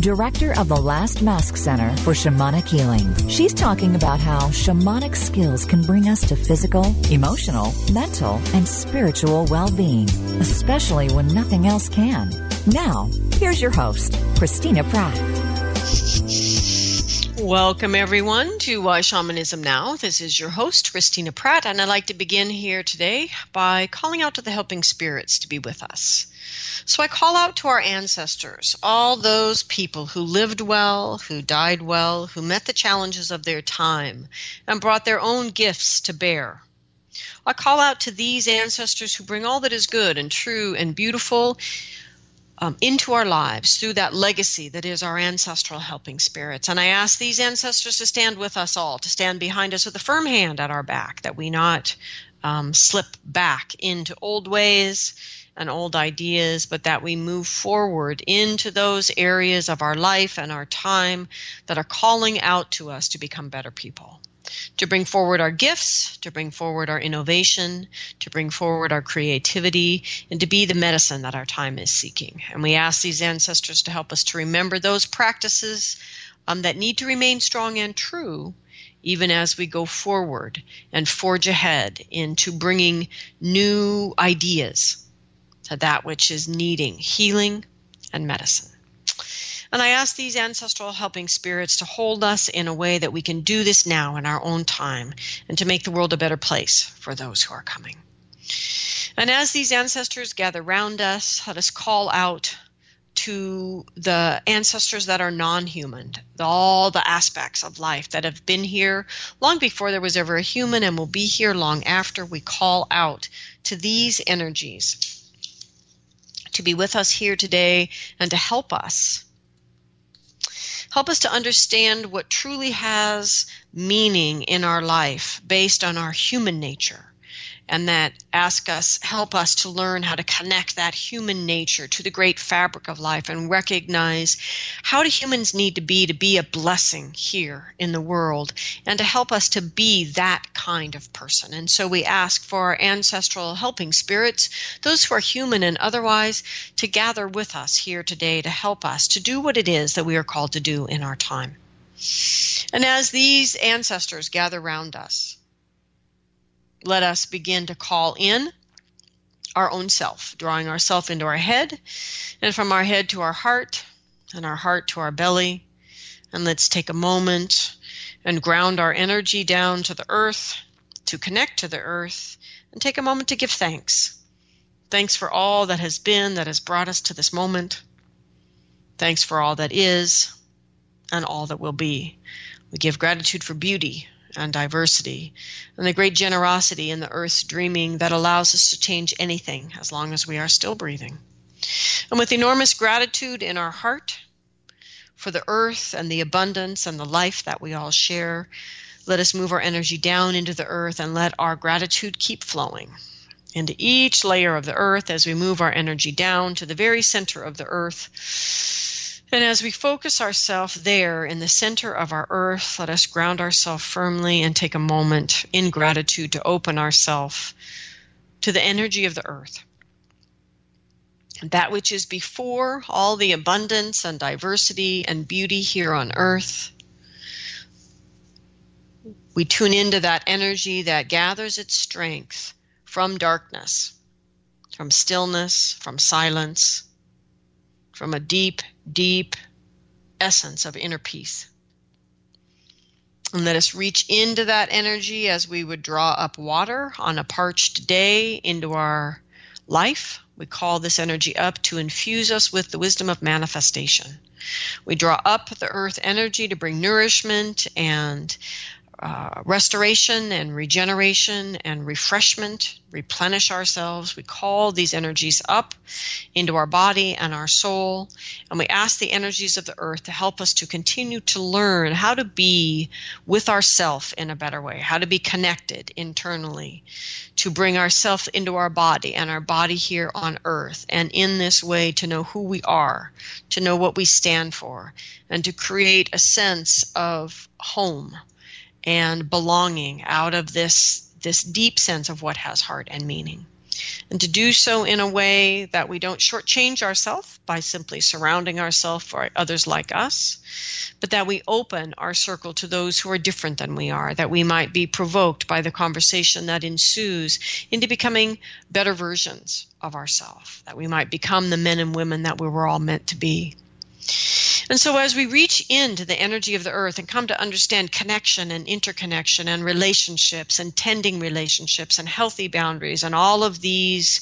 director of the Last Mask Center for Shamanic Healing. She's talking about how shamanic skills can bring us to physical, emotional, mental, and spiritual well being, especially when nothing else can. Now, here's your host, Christina Pratt. Welcome, everyone, to Why Shamanism Now. This is your host, Christina Pratt, and I'd like to begin here today by calling out to the helping spirits to be with us. So I call out to our ancestors, all those people who lived well, who died well, who met the challenges of their time, and brought their own gifts to bear. I call out to these ancestors who bring all that is good and true and beautiful um, into our lives through that legacy that is our ancestral helping spirits. And I ask these ancestors to stand with us all, to stand behind us with a firm hand at our back, that we not um, slip back into old ways and old ideas, but that we move forward into those areas of our life and our time that are calling out to us to become better people to bring forward our gifts, to bring forward our innovation, to bring forward our creativity, and to be the medicine that our time is seeking. And we ask these ancestors to help us to remember those practices um, that need to remain strong and true even as we go forward and forge ahead into bringing new ideas to that which is needing healing and medicine. And I ask these ancestral helping spirits to hold us in a way that we can do this now in our own time and to make the world a better place for those who are coming. And as these ancestors gather round us, let us call out to the ancestors that are non human, all the aspects of life that have been here long before there was ever a human and will be here long after. We call out to these energies to be with us here today and to help us help us to understand what truly has meaning in our life based on our human nature and that ask us help us to learn how to connect that human nature to the great fabric of life and recognize how do humans need to be to be a blessing here in the world and to help us to be that kind of person. And so we ask for our ancestral helping spirits those who are human and otherwise to gather with us here today to help us to do what it is that we are called to do in our time. And as these ancestors gather round us let us begin to call in our own self, drawing ourself into our head, and from our head to our heart, and our heart to our belly. And let's take a moment and ground our energy down to the earth, to connect to the earth, and take a moment to give thanks. Thanks for all that has been, that has brought us to this moment. Thanks for all that is and all that will be. We give gratitude for beauty, and diversity, and the great generosity in the earth's dreaming that allows us to change anything as long as we are still breathing. And with enormous gratitude in our heart for the earth and the abundance and the life that we all share, let us move our energy down into the earth and let our gratitude keep flowing into each layer of the earth as we move our energy down to the very center of the earth and as we focus ourselves there in the center of our earth, let us ground ourselves firmly and take a moment in gratitude to open ourselves to the energy of the earth. That which is before all the abundance and diversity and beauty here on earth. We tune into that energy that gathers its strength from darkness, from stillness, from silence from a deep, deep essence of inner peace. And let us reach into that energy as we would draw up water on a parched day into our life. We call this energy up to infuse us with the wisdom of manifestation. We draw up the earth energy to bring nourishment and uh, restoration and regeneration and refreshment, replenish ourselves. We call these energies up into our body and our soul, and we ask the energies of the earth to help us to continue to learn how to be with ourself in a better way, how to be connected internally, to bring ourself into our body and our body here on earth, and in this way to know who we are, to know what we stand for, and to create a sense of home and belonging out of this this deep sense of what has heart and meaning. And to do so in a way that we don't shortchange ourselves by simply surrounding ourselves for others like us, but that we open our circle to those who are different than we are, that we might be provoked by the conversation that ensues into becoming better versions of ourselves, that we might become the men and women that we were all meant to be. And so, as we reach into the energy of the earth and come to understand connection and interconnection and relationships and tending relationships and healthy boundaries and all of these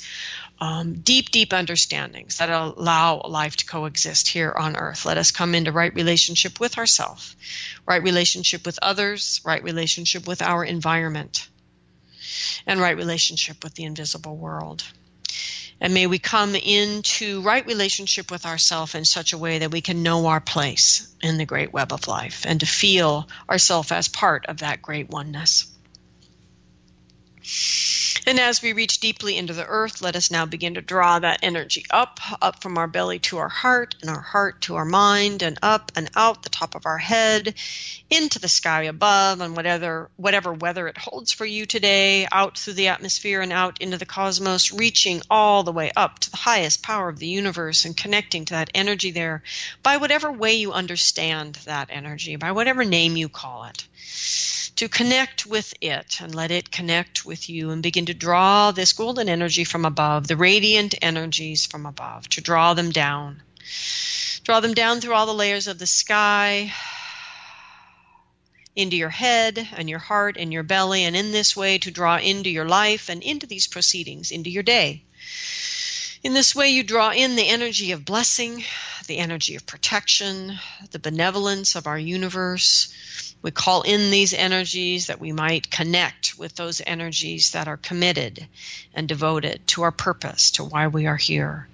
um, deep, deep understandings that allow life to coexist here on earth, let us come into right relationship with ourselves, right relationship with others, right relationship with our environment, and right relationship with the invisible world. And may we come into right relationship with ourselves in such a way that we can know our place in the great web of life and to feel ourselves as part of that great oneness. And as we reach deeply into the earth, let us now begin to draw that energy up, up from our belly to our heart, and our heart to our mind, and up and out the top of our head, into the sky above, and whatever whatever weather it holds for you today, out through the atmosphere and out into the cosmos, reaching all the way up to the highest power of the universe and connecting to that energy there by whatever way you understand that energy, by whatever name you call it to connect with it and let it connect with you and begin to draw this golden energy from above, the radiant energies from above, to draw them down. Draw them down through all the layers of the sky, into your head and your heart and your belly, and in this way to draw into your life and into these proceedings, into your day. In this way, you draw in the energy of blessing, the energy of protection, the benevolence of our universe, we call in these energies that we might connect with those energies that are committed and devoted to our purpose, to why we are here.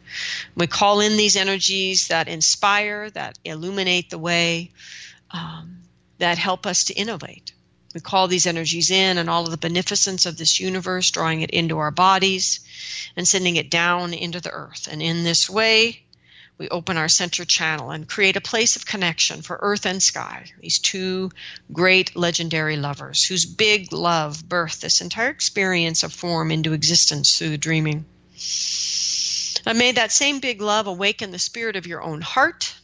We call in these energies that inspire, that illuminate the way, um, that help us to innovate. We call these energies in and all of the beneficence of this universe, drawing it into our bodies and sending it down into the earth. And in this way, we open our center channel and create a place of connection for earth and sky, these two great legendary lovers whose big love birthed this entire experience of form into existence through the dreaming. And may that same big love awaken the spirit of your own heart.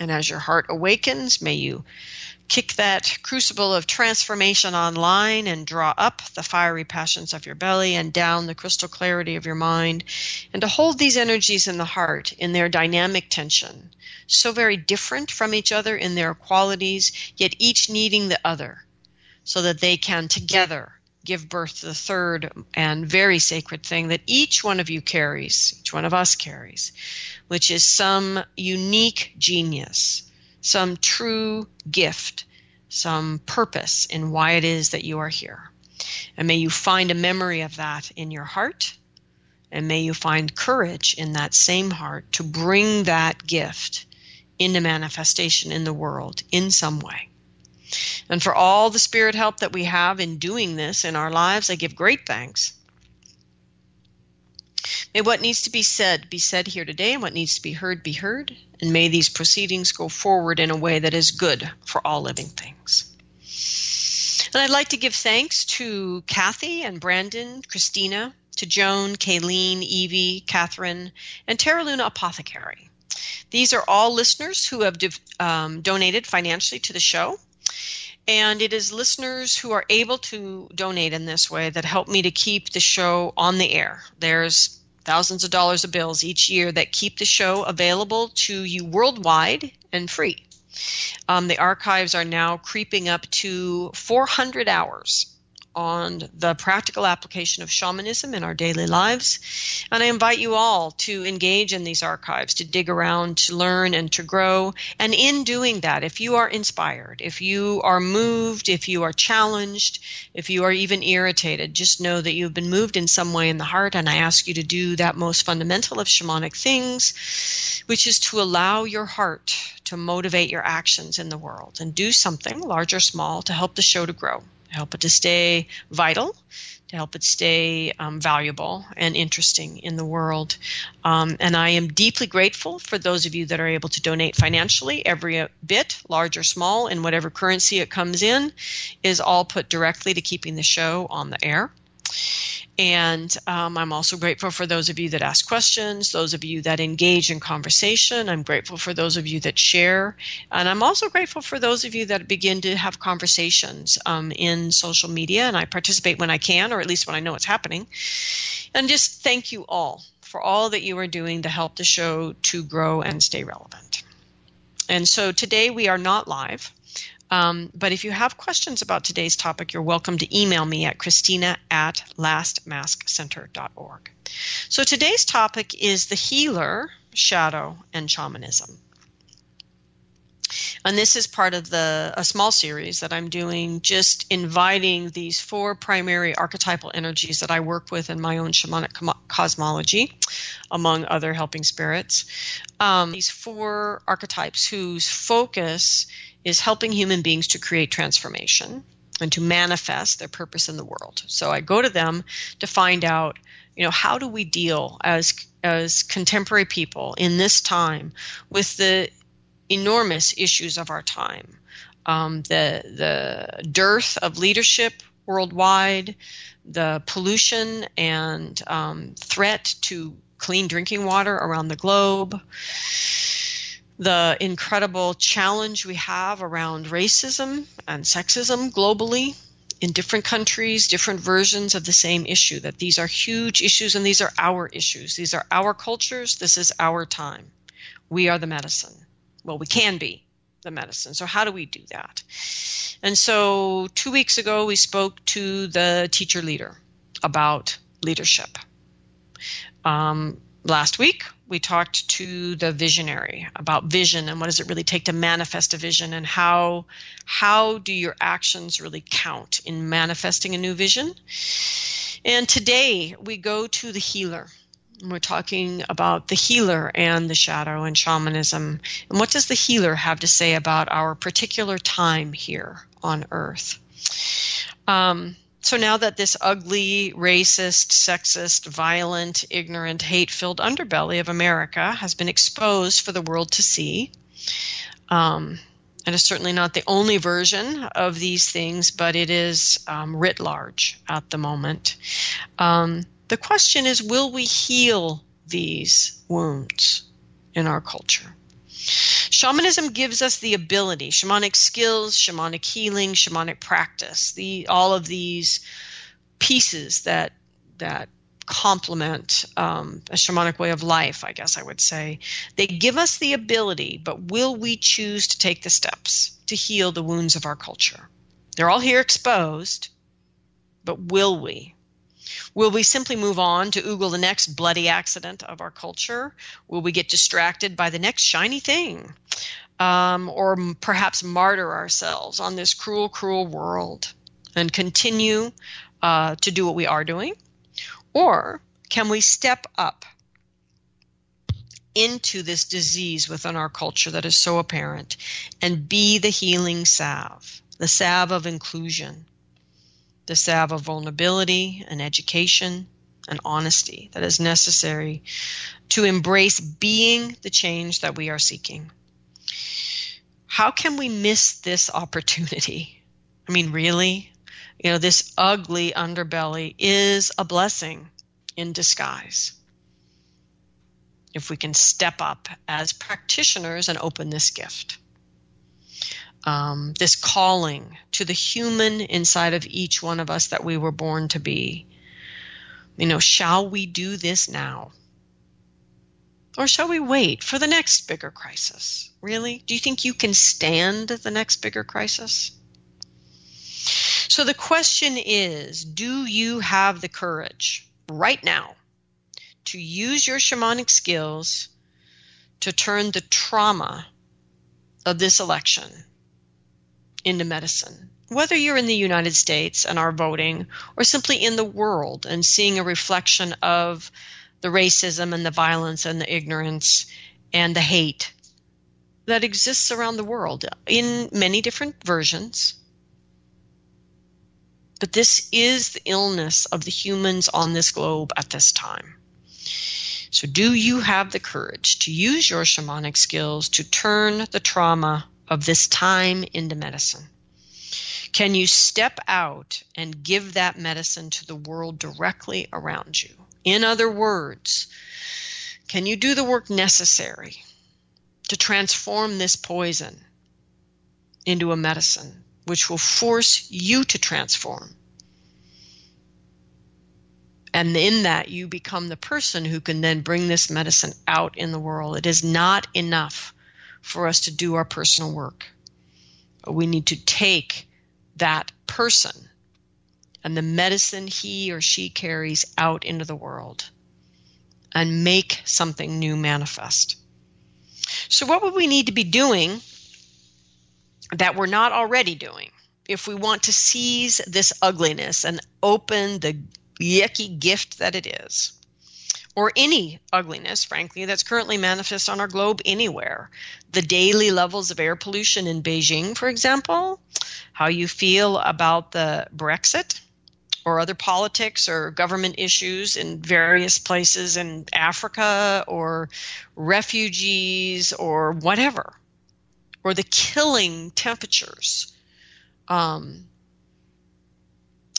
And as your heart awakens, may you kick that crucible of transformation online and draw up the fiery passions of your belly and down the crystal clarity of your mind, and to hold these energies in the heart in their dynamic tension, so very different from each other in their qualities, yet each needing the other, so that they can together give birth to the third and very sacred thing that each one of you carries, each one of us carries, which is some unique genius some true gift, some purpose in why it is that you are here. And may you find a memory of that in your heart. And may you find courage in that same heart to bring that gift into manifestation in the world in some way. And for all the spirit help that we have in doing this in our lives, I give great thanks. May what needs to be said be said here today, and what needs to be heard be heard, and may these proceedings go forward in a way that is good for all living things. And I'd like to give thanks to Kathy and Brandon, Christina, to Joan, Kayleen, Evie, Catherine, and Terra Luna Apothecary. These are all listeners who have um, donated financially to the show. And it is listeners who are able to donate in this way that help me to keep the show on the air. There's thousands of dollars of bills each year that keep the show available to you worldwide and free. Um, the archives are now creeping up to 400 hours on the practical application of shamanism in our daily lives. And I invite you all to engage in these archives, to dig around, to learn, and to grow. And in doing that, if you are inspired, if you are moved, if you are challenged, if you are even irritated, just know that you've been moved in some way in the heart. And I ask you to do that most fundamental of shamanic things, which is to allow your heart to motivate your actions in the world and do something, large or small, to help the show to grow help it to stay vital, to help it stay um, valuable and interesting in the world. Um, and I am deeply grateful for those of you that are able to donate financially. Every bit, large or small, in whatever currency it comes in, is all put directly to keeping the show on the air. And um, I'm also grateful for those of you that ask questions, those of you that engage in conversation. I'm grateful for those of you that share. And I'm also grateful for those of you that begin to have conversations um, in social media. And I participate when I can, or at least when I know it's happening. And just thank you all for all that you are doing to help the show to grow and stay relevant. And so today we are not live. Um, but if you have questions about today's topic, you're welcome to email me at christina at lastmaskcenter.org. So today's topic is the healer, shadow, and shamanism. And this is part of the a small series that I'm doing, just inviting these four primary archetypal energies that I work with in my own shamanic cosmology, among other helping spirits. Um, these four archetypes whose focus is helping human beings to create transformation and to manifest their purpose in the world. So I go to them to find out, you know, how do we deal as as contemporary people in this time with the enormous issues of our time, um, the the dearth of leadership worldwide, the pollution and um, threat to clean drinking water around the globe the incredible challenge we have around racism and sexism globally in different countries, different versions of the same issue, that these are huge issues and these are our issues. These are our cultures. This is our time. We are the medicine. Well, we can be the medicine. So, how do we do that? And so, two weeks ago, we spoke to the teacher leader about leadership. Um, last week, we talked to the visionary about vision and what does it really take to manifest a vision and how how do your actions really count in manifesting a new vision? And today we go to the healer. We're talking about the healer and the shadow and shamanism. And what does the healer have to say about our particular time here on earth? Um, so now that this ugly, racist, sexist, violent, ignorant, hate filled underbelly of America has been exposed for the world to see, um, and is certainly not the only version of these things, but it is um, writ large at the moment. Um, the question is will we heal these wounds in our culture? Shamanism gives us the ability, shamanic skills, shamanic healing, shamanic practice, the all of these pieces that that complement um, a shamanic way of life, I guess I would say. They give us the ability, but will we choose to take the steps to heal the wounds of our culture? They're all here exposed, but will we? Will we simply move on to Google the next bloody accident of our culture? Will we get distracted by the next shiny thing? Um, or perhaps martyr ourselves on this cruel, cruel world and continue uh, to do what we are doing? Or can we step up into this disease within our culture that is so apparent and be the healing salve, the salve of inclusion, the salve of vulnerability and education and honesty that is necessary to embrace being the change that we are seeking. How can we miss this opportunity? I mean, really? You know, this ugly underbelly is a blessing in disguise. If we can step up as practitioners and open this gift um, this calling to the human inside of each one of us that we were born to be. You know, shall we do this now? Or shall we wait for the next bigger crisis? Really? Do you think you can stand the next bigger crisis? So the question is do you have the courage right now to use your shamanic skills to turn the trauma of this election into medicine? Whether you're in the United States and are voting, or simply in the world and seeing a reflection of the racism and the violence and the ignorance and the hate that exists around the world in many different versions. But this is the illness of the humans on this globe at this time. So, do you have the courage to use your shamanic skills to turn the trauma of this time into medicine? Can you step out and give that medicine to the world directly around you? In other words, can you do the work necessary to transform this poison into a medicine which will force you to transform? And in that, you become the person who can then bring this medicine out in the world. It is not enough for us to do our personal work. We need to take that person and the medicine he or she carries out into the world and make something new manifest. So, what would we need to be doing that we're not already doing if we want to seize this ugliness and open the yucky gift that it is? Or any ugliness, frankly, that's currently manifest on our globe anywhere. The daily levels of air pollution in Beijing, for example, how you feel about the Brexit, or other politics or government issues in various places in Africa or refugees or whatever, or the killing temperatures um,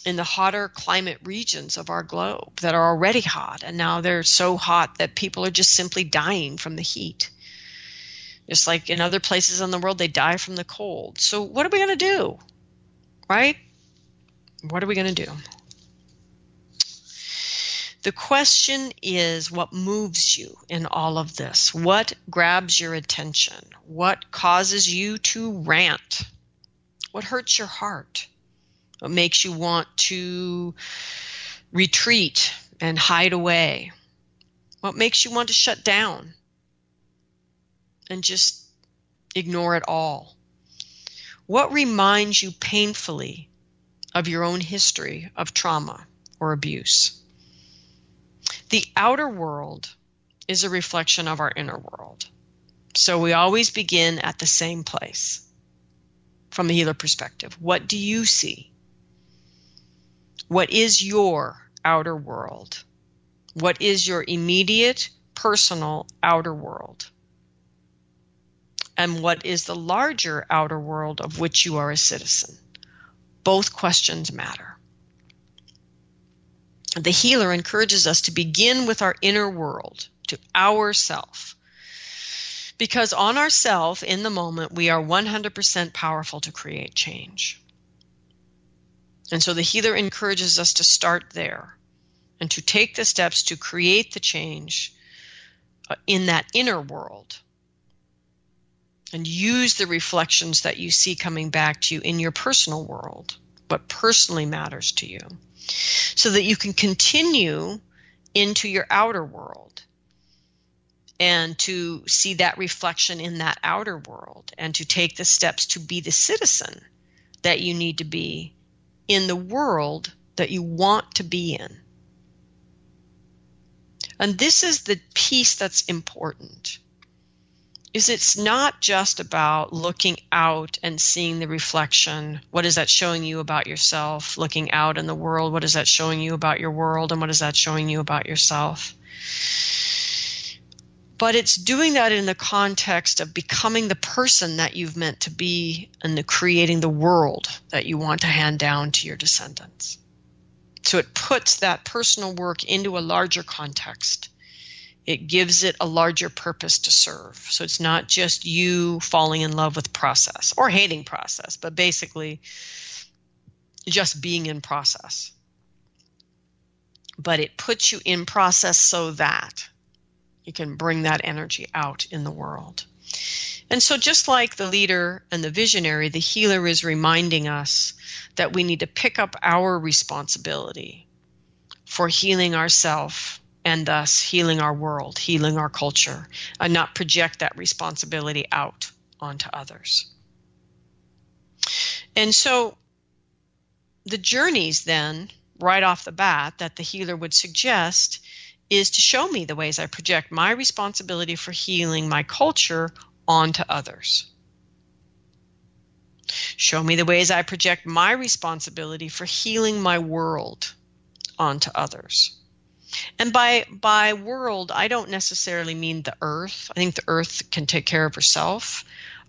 in the hotter climate regions of our globe that are already hot, and now they're so hot that people are just simply dying from the heat. Just like in other places in the world, they die from the cold. So, what are we going to do? Right? What are we going to do? The question is what moves you in all of this? What grabs your attention? What causes you to rant? What hurts your heart? What makes you want to retreat and hide away? What makes you want to shut down and just ignore it all? What reminds you painfully of your own history of trauma or abuse? The outer world is a reflection of our inner world. So we always begin at the same place from the healer perspective. What do you see? What is your outer world? What is your immediate personal outer world? And what is the larger outer world of which you are a citizen? Both questions matter the healer encourages us to begin with our inner world, to our self. Because on ourself, in the moment, we are 100% powerful to create change. And so the healer encourages us to start there and to take the steps to create the change uh, in that inner world and use the reflections that you see coming back to you in your personal world, what personally matters to you so that you can continue into your outer world and to see that reflection in that outer world and to take the steps to be the citizen that you need to be in the world that you want to be in. And this is the piece that's important is it's not just about looking out and seeing the reflection. What is that showing you about yourself? Looking out in the world, what is that showing you about your world? And what is that showing you about yourself? But it's doing that in the context of becoming the person that you've meant to be and the creating the world that you want to hand down to your descendants. So it puts that personal work into a larger context it gives it a larger purpose to serve. So it's not just you falling in love with process or hating process, but basically just being in process. But it puts you in process so that you can bring that energy out in the world. And so, just like the leader and the visionary, the healer is reminding us that we need to pick up our responsibility for healing ourselves and thus healing our world, healing our culture, and not project that responsibility out onto others. And so, the journeys then, right off the bat, that the healer would suggest is to show me the ways I project my responsibility for healing my culture onto others. Show me the ways I project my responsibility for healing my world onto others. And by by world, I don't necessarily mean the earth. I think the earth can take care of herself.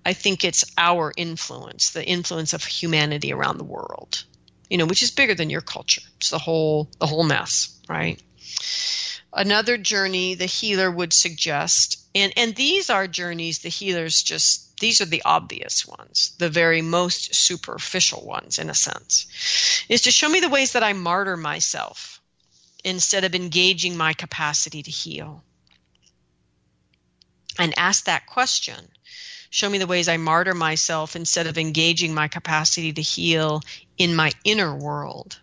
I think it's our influence, the influence of humanity around the world. You know, which is bigger than your culture. It's the whole the whole mess, right? Another journey the healer would suggest, and, and these are journeys the healers just, these are the obvious ones, the very most superficial ones in a sense, is to show me the ways that I martyr myself instead of engaging my capacity to heal. And ask that question. Show me the ways I martyr myself instead of engaging my capacity to heal in my inner world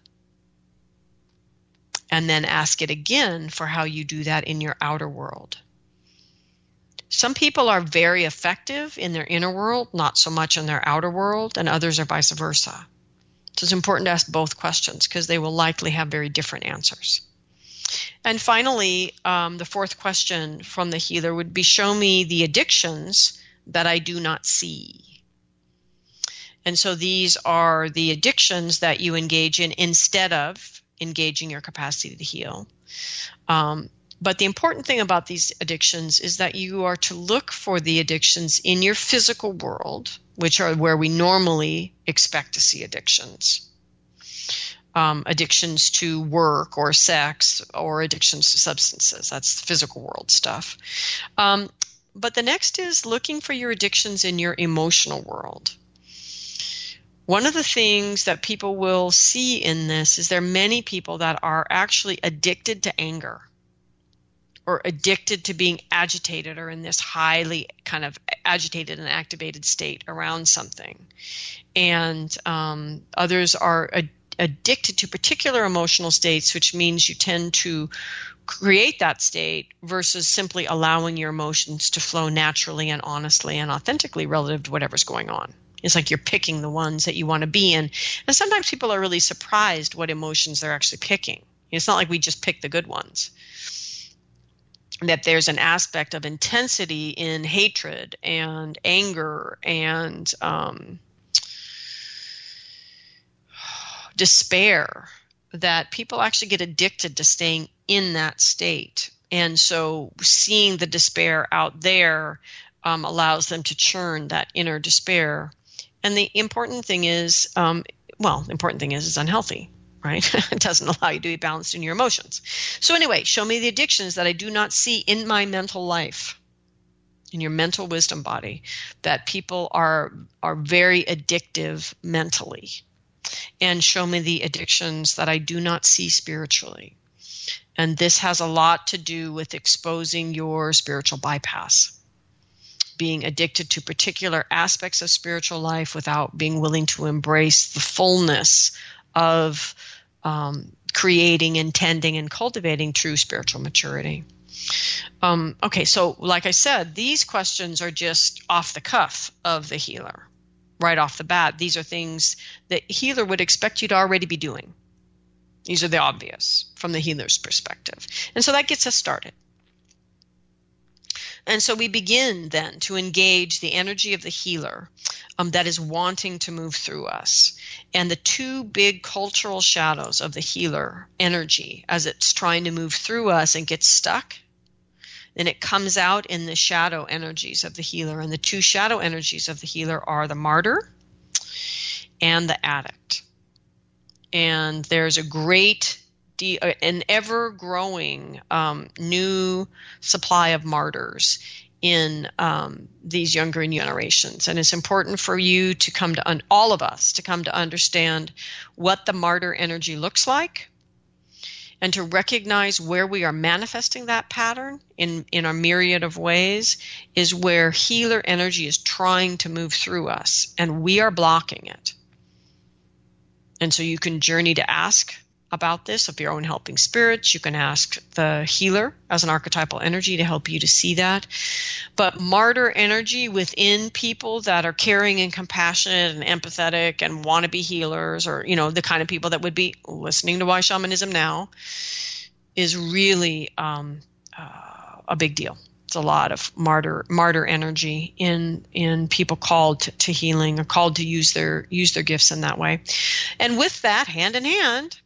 and then ask it again for how you do that in your outer world. Some people are very effective in their inner world, not so much in their outer world, and others are vice versa. So it's important to ask both questions because they will likely have very different answers. And finally, um, the fourth question from the healer would be Show me the addictions that I do not see. And so these are the addictions that you engage in instead of engaging your capacity to heal. Um, but the important thing about these addictions is that you are to look for the addictions in your physical world, which are where we normally expect to see addictions. Um, addictions to work or sex or addictions to substances. That's the physical world stuff. Um, but the next is looking for your addictions in your emotional world. One of the things that people will see in this is there are many people that are actually addicted to anger or addicted to being agitated or in this highly kind of agitated and activated state around something. And um, others are ad- addicted to particular emotional states, which means you tend to create that state versus simply allowing your emotions to flow naturally and honestly and authentically relative to whatever's going on. It's like you're picking the ones that you want to be in. And sometimes people are really surprised what emotions they're actually picking. It's not like we just pick the good ones. That there's an aspect of intensity in hatred and anger and um, despair that people actually get addicted to staying in that state. And so seeing the despair out there um, allows them to churn that inner despair and the important thing is, um, well, important thing is it's unhealthy, right? it doesn't allow you to be balanced in your emotions. So anyway, show me the addictions that I do not see in my mental life, in your mental wisdom body, that people are are very addictive mentally, and show me the addictions that I do not see spiritually. And this has a lot to do with exposing your spiritual bypass being addicted to particular aspects of spiritual life without being willing to embrace the fullness of um, creating, intending, and cultivating true spiritual maturity. Um, okay, so like I said, these questions are just off the cuff of the healer, right off the bat. These are things that healer would expect you to already be doing. These are the obvious from the healer's perspective. And so that gets us started. And so we begin then to engage the energy of the healer um, that is wanting to move through us. And the two big cultural shadows of the healer energy as it's trying to move through us and gets stuck, then it comes out in the shadow energies of the healer. And the two shadow energies of the healer are the martyr and the addict. And there's a great de- uh, an ever growing um, new supply of martyrs in um, these younger generations. And it's important for you to come to, un- all of us, to come to understand what the martyr energy looks like and to recognize where we are manifesting that pattern in, in a myriad of ways is where healer energy is trying to move through us and we are blocking it. And so you can journey to ask about this of your own helping spirits. You can ask the healer as an archetypal energy to help you to see that. But martyr energy within people that are caring and compassionate and empathetic and want to be healers, or, you know, the kind of people that would be listening to Why Shamanism Now, is really um, uh, a big deal. It's a lot of martyr martyr energy in in people called to, to healing or called to use their use their gifts in that way. And with that, hand in hand,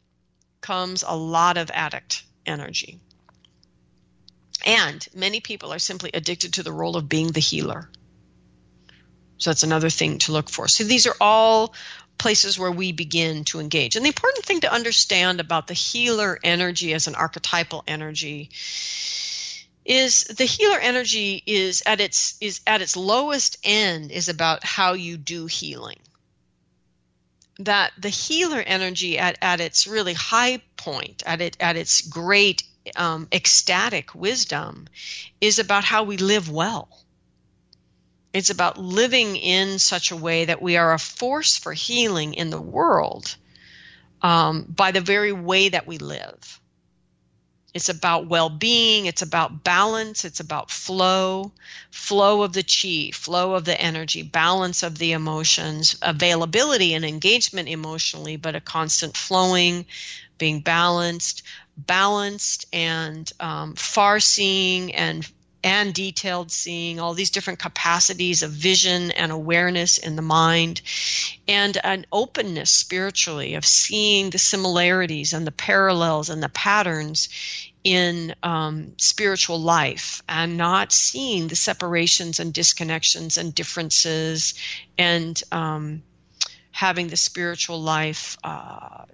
comes a lot of addict energy. And many people are simply addicted to the role of being the healer. So that's another thing to look for. So these are all places where we begin to engage. And the important thing to understand about the healer energy as an archetypal energy is the healer energy is at its is at its lowest end is about how you do healing that the healer energy at, at its really high point, at it at its great um, ecstatic wisdom, is about how we live well. It's about living in such a way that we are a force for healing in the world um, by the very way that we live. It's about well being, it's about balance, it's about flow, flow of the chi, flow of the energy, balance of the emotions, availability and engagement emotionally, but a constant flowing, being balanced, balanced and um, far seeing and and detailed seeing, all these different capacities of vision and awareness in the mind, and an openness spiritually of seeing the similarities and the parallels and the patterns in um, spiritual life and not seeing the separations and disconnections and differences and um, having the spiritual life uh,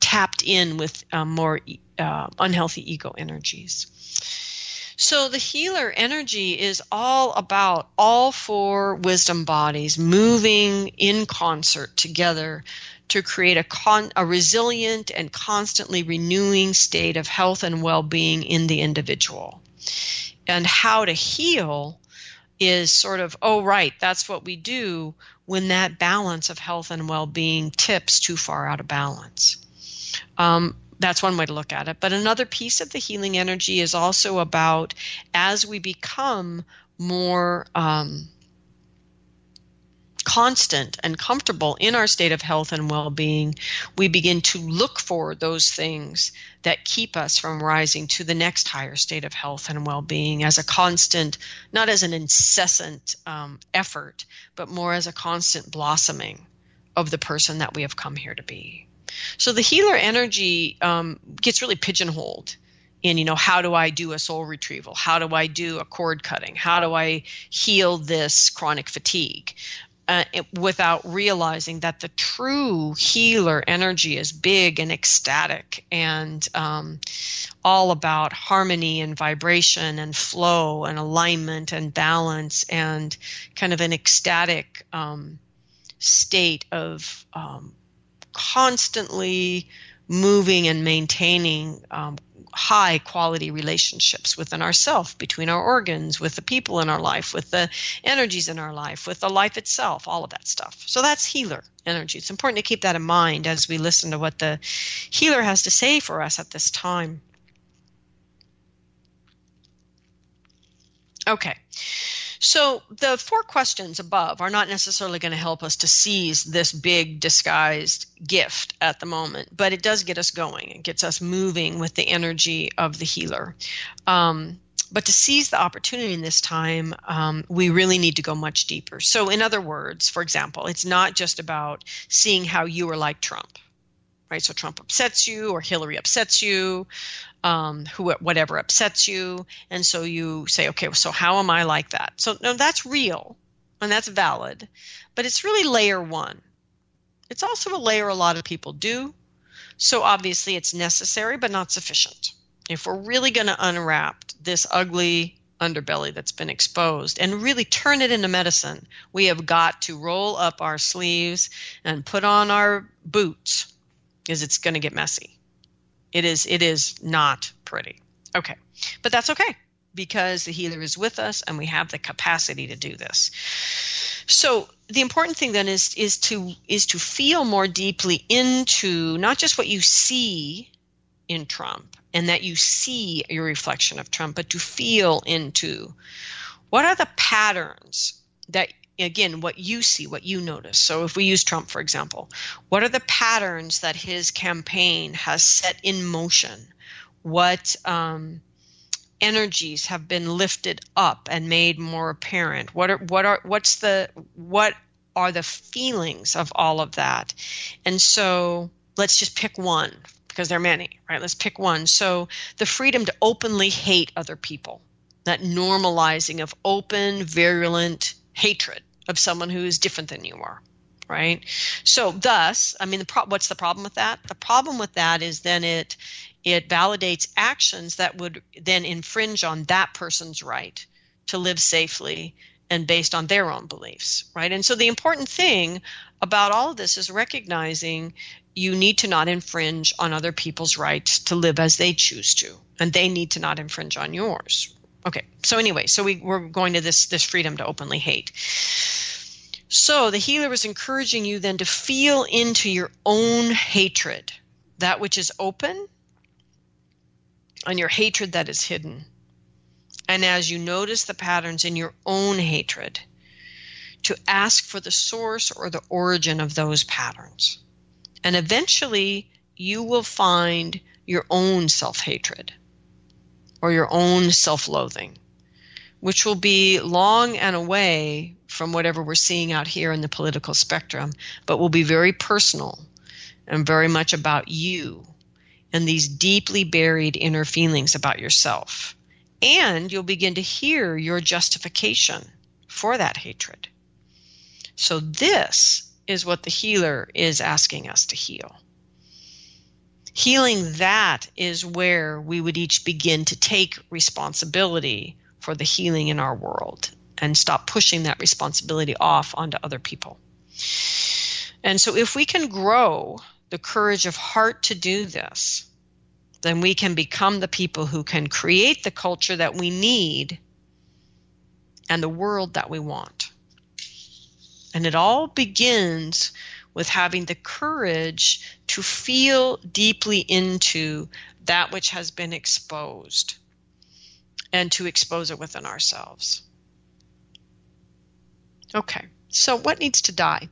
tapped in with uh, more uh, unhealthy ego energies. So the healer energy is all about all four wisdom bodies moving in concert together to create a, con- a resilient and constantly renewing state of health and well-being in the individual. And how to heal is sort of, oh, right, that's what we do when that balance of health and well being tips too far out of balance. Um, that's one way to look at it. But another piece of the healing energy is also about as we become more um, constant and comfortable in our state of health and well being, we begin to look for those things that keep us from rising to the next higher state of health and well being as a constant, not as an incessant um, effort, but more as a constant blossoming of the person that we have come here to be. So the healer energy um, gets really pigeonholed in, you know, how do I do a soul retrieval? How do I do a cord cutting? How do I heal this chronic fatigue? Uh, it, without realizing that the true healer energy is big and ecstatic and um, all about harmony and vibration and flow and alignment and balance and kind of an ecstatic um, state of um, constantly moving and maintaining um, high quality relationships within ourselves, between our organs, with the people in our life, with the energies in our life, with the life itself, all of that stuff. So that's healer energy. It's important to keep that in mind as we listen to what the healer has to say for us at this time. Okay. So the four questions above are not necessarily going to help us to seize this big disguised gift at the moment, but it does get us going. It gets us moving with the energy of the healer. Um, but to seize the opportunity in this time, um, we really need to go much deeper. So, in other words, for example, it's not just about seeing how you are like Trump, right? So Trump upsets you or Hillary upsets you um, who whatever upsets you, and so you say, okay, so how am I like that? So no, that's real and that's valid, but it's really layer one. It's also a layer a lot of people do. So obviously it's necessary, but not sufficient. If we're really going to unwrap this ugly underbelly that's been exposed and really turn it into medicine, we have got to roll up our sleeves and put on our boots because it's going to get messy. It is it is not pretty. Okay. But that's okay because the healer is with us and we have the capacity to do this. So the important thing then is is to is to feel more deeply into not just what you see in Trump and that you see your reflection of Trump, but to feel into what are the patterns that again what you see what you notice. So if we use trump for example what are the patterns that his campaign has set in motion? What um, energies have been lifted up and made more apparent? What are what are what's the what are the feelings of all of that? And so let's just pick one because there are many right? Let's pick one. So the freedom to openly hate other people that normalizing of open virulent hatred of someone who is different than you are right so thus i mean the pro- what's the problem with that the problem with that is then it it validates actions that would then infringe on that person's right to live safely and based on their own beliefs, right? And so the important thing about all of this is recognizing you need to not infringe on other people's rights to live as they choose to, and they need to not infringe on yours. Okay, so anyway, so we, we're going to this this freedom to openly hate. So the healer is encouraging you then to feel into your own hatred, that which is open and your hatred that is hidden. And as you notice the patterns in your own hatred, to ask for the source or the origin of those patterns. And eventually, you will find your own self hatred or your own self loathing, which will be long and away from whatever we're seeing out here in the political spectrum, but will be very personal and very much about you and these deeply buried inner feelings about yourself. And you'll begin to hear your justification for that hatred. So, this is what the healer is asking us to heal. Healing that is where we would each begin to take responsibility for the healing in our world and stop pushing that responsibility off onto other people. And so, if we can grow the courage of heart to do this, then we can become the people who can create the culture that we need and the world that we want. And it all begins with having the courage to feel deeply into that which has been exposed and to expose it within ourselves. Okay, so what needs to die?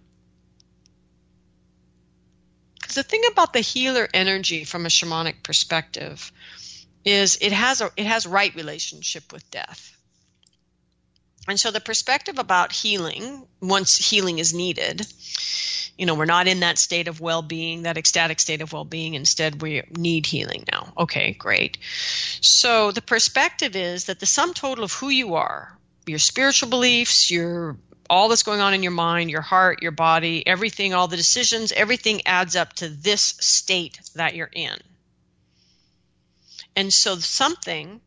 Because the thing about the healer energy from a shamanic perspective is it has a it has right relationship with death. And so the perspective about healing, once healing is needed, you know, we're not in that state of well-being, that ecstatic state of well-being. Instead, we need healing now. Okay, great. So the perspective is that the sum total of who you are, your spiritual beliefs, your all that's going on in your mind, your heart, your body, everything, all the decisions, everything adds up to this state that you're in. And so something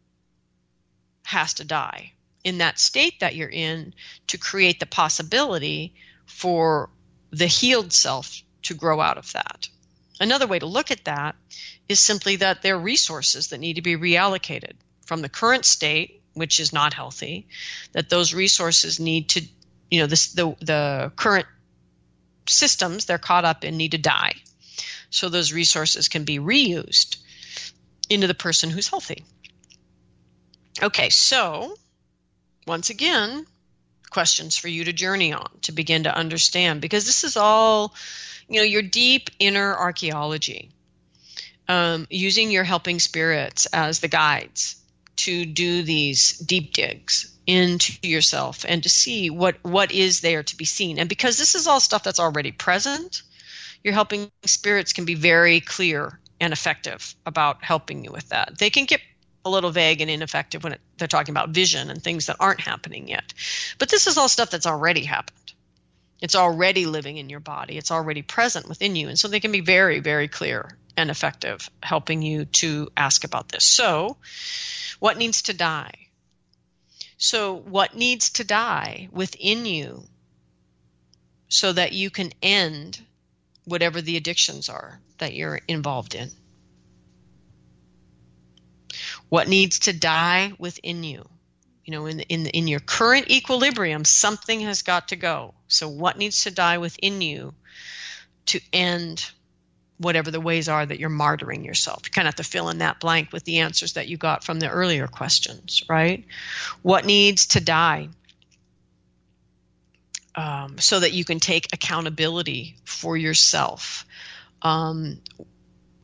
has to die in that state that you're in to create the possibility for the healed self to grow out of that. Another way to look at that is simply that there are resources that need to be reallocated from the current state, which is not healthy, that those resources need to you know this, the the current systems they're caught up in need to die so those resources can be reused into the person who's healthy okay so once again questions for you to journey on to begin to understand because this is all you know your deep inner archaeology um, using your helping spirits as the guides to do these deep digs into yourself and to see what what is there to be seen. And because this is all stuff that's already present your helping spirits can be very clear and effective about helping you with that. They can get a little vague and ineffective when it, they're talking about vision and things that aren't happening yet. But this is all stuff that's already happened. It's already living in your body. It's already present within you. And so they can be very very clear and effective helping you to ask about this. So what needs to die? So, what needs to die within you so that you can end whatever the addictions are that you're involved in? What needs to die within you? You know, in in in your current equilibrium, something has got to go. So what needs to die within you to end whatever the ways are that you're martyring yourself. You kind of have to fill in that blank with the answers that you got from the earlier questions, right? What needs to die um, so that you can take accountability for yourself um,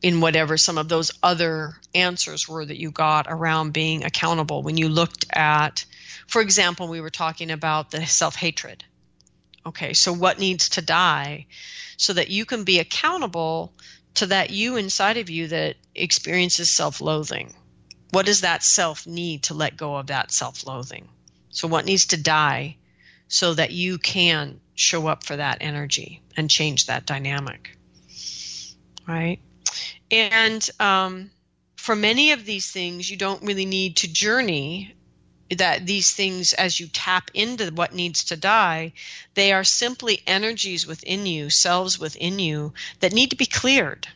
in whatever some of those other answers were that you got around being accountable when you looked at, for example, we were talking about the self hatred. Okay, so what needs to die so that you can be accountable to that you inside of you that experiences self loathing? What does that self need to let go of that self loathing? So, what needs to die so that you can show up for that energy and change that dynamic? Right? And um, for many of these things, you don't really need to journey that these things as you tap into what needs to die. They are simply energies within you selves within you that need to be cleared.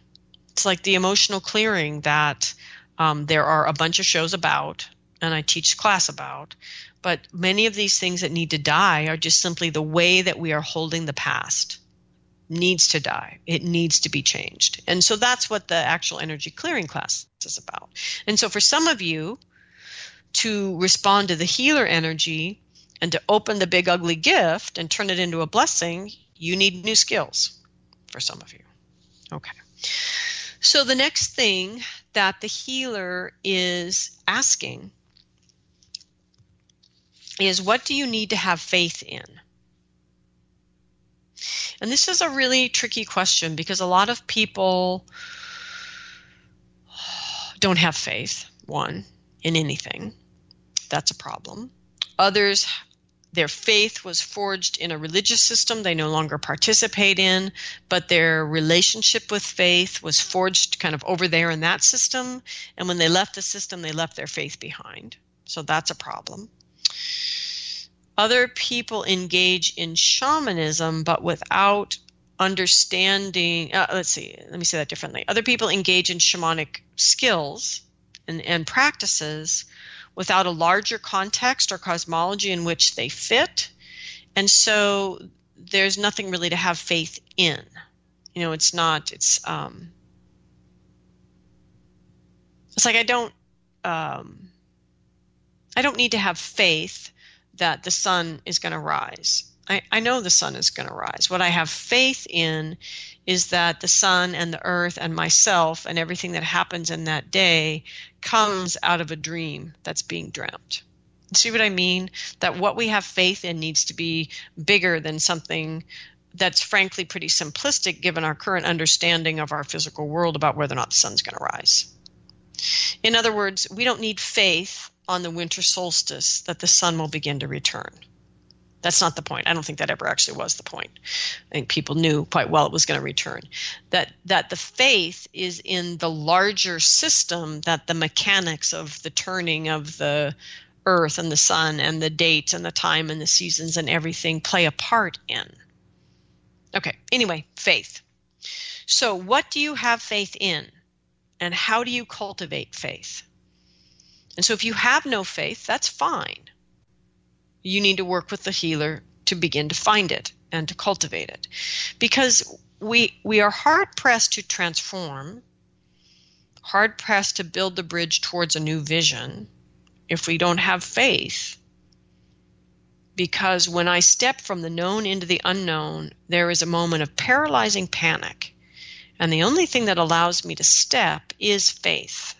It's like the emotional clearing that um, there are a bunch of shows about and i teach class about. But many of these things that need to die are just simply the way that we are holding the past needs to die it needs to be changed and so that's what the actual energy clearing class is about and so for some of you to respond to the healer energy and to open the big ugly gift and turn it into a blessing, you need new skills for some of you. Okay. So the next thing that the healer is asking is what do you need to have faith in? And this is a really tricky question because a lot of people don't have faith, one, in anything. That's a problem. Others, their faith was forged in a religious system they no longer participate in, but their relationship with faith was forged kind of over there in that system. And when they left the system, they left their faith behind. So that's a problem. Other people engage in shamanism, but without understanding. Uh, let's see, let me say that differently. Other people engage in shamanic skills and, and practices without a larger context or cosmology in which they fit. And so there's nothing really to have faith in. You know, it's not, it's, um, it's like I don't, um, I don't need to have faith that the sun is going to rise. I, I know the sun is going to rise. What I have faith in is that the sun and the earth and myself and everything that happens in that day comes out of a dream that's being dreamt. See what I mean? That what we have faith in needs to be bigger than something that's frankly pretty simplistic given our current understanding of our physical world about whether or not the sun's going to rise. In other words, we don't need faith on the winter solstice that the sun will begin to return. That's not the point. I don't think that ever actually was the point. I think people knew quite well it was going to return. That that the faith is in the larger system that the mechanics of the turning of the earth and the sun and the dates and the time and the seasons and everything play a part in. Okay, anyway, faith. So, what do you have faith in? And how do you cultivate faith? And so, if you have no faith, that's fine. You need to work with the healer to begin to find it and to cultivate it. Because we we are hard pressed to transform hard pressed to build the bridge towards a new vision if we don't have faith. Because when i step from the known into the unknown there is a moment of paralyzing panic. And the only thing that allows me to step is faith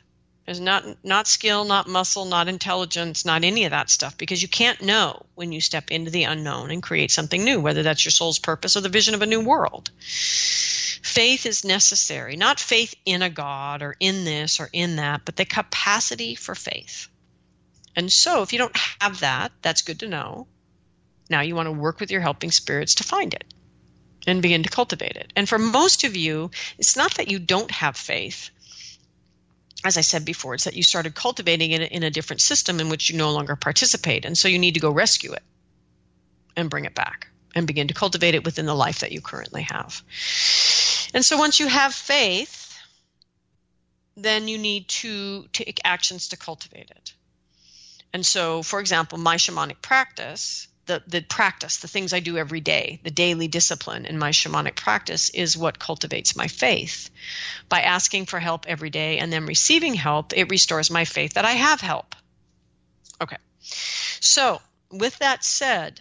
there's not not skill, not muscle, not intelligence, not any of that stuff because you can't know when you step into the unknown and create something new, whether that's your soul's purpose or the vision of a new world. Faith is necessary, not faith in a god or in this or in that, but the capacity for faith. And so if you don't have that, that's good to know. Now you want to work with your helping spirits to find it and begin to cultivate it. And for most of you, it's not that you don't have faith as I said before, it's that you started cultivating it in a different system in which you no longer participate. And so you need to go rescue it and bring it back and begin to cultivate it within the life that you currently have. And so once you have faith, then you need to take actions to cultivate it. And so, for example, my shamanic practice, the, the practice, the things I do every day, the daily discipline in my shamanic practice is what cultivates my faith. By asking for help every day and then receiving help, it restores my faith that I have help. Okay. So, with that said,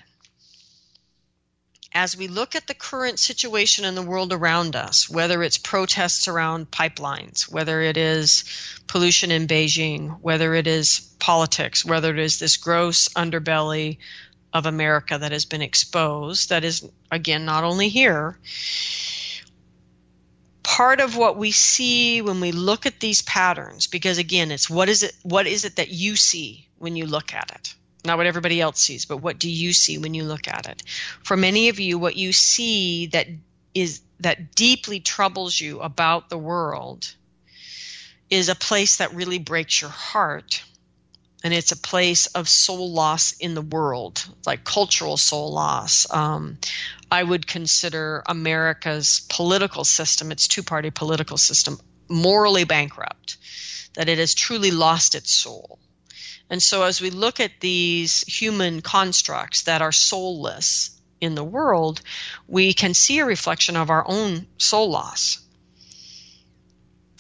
as we look at the current situation in the world around us, whether it's protests around pipelines, whether it is pollution in Beijing, whether it is politics, whether it is this gross underbelly of America that has been exposed, that is, again, not only here, part of what we see when we look at these patterns because again it's what is it what is it that you see when you look at it not what everybody else sees, but what do you see when you look at it? For many of you, what you see that is that deeply troubles you about the world is a place that really breaks your heart. And it's a place of soul loss in the world, like cultural soul loss. Um, I would consider America's political system, its two party political system, morally bankrupt, that it has truly lost its soul. And so, as we look at these human constructs that are soulless in the world, we can see a reflection of our own soul loss.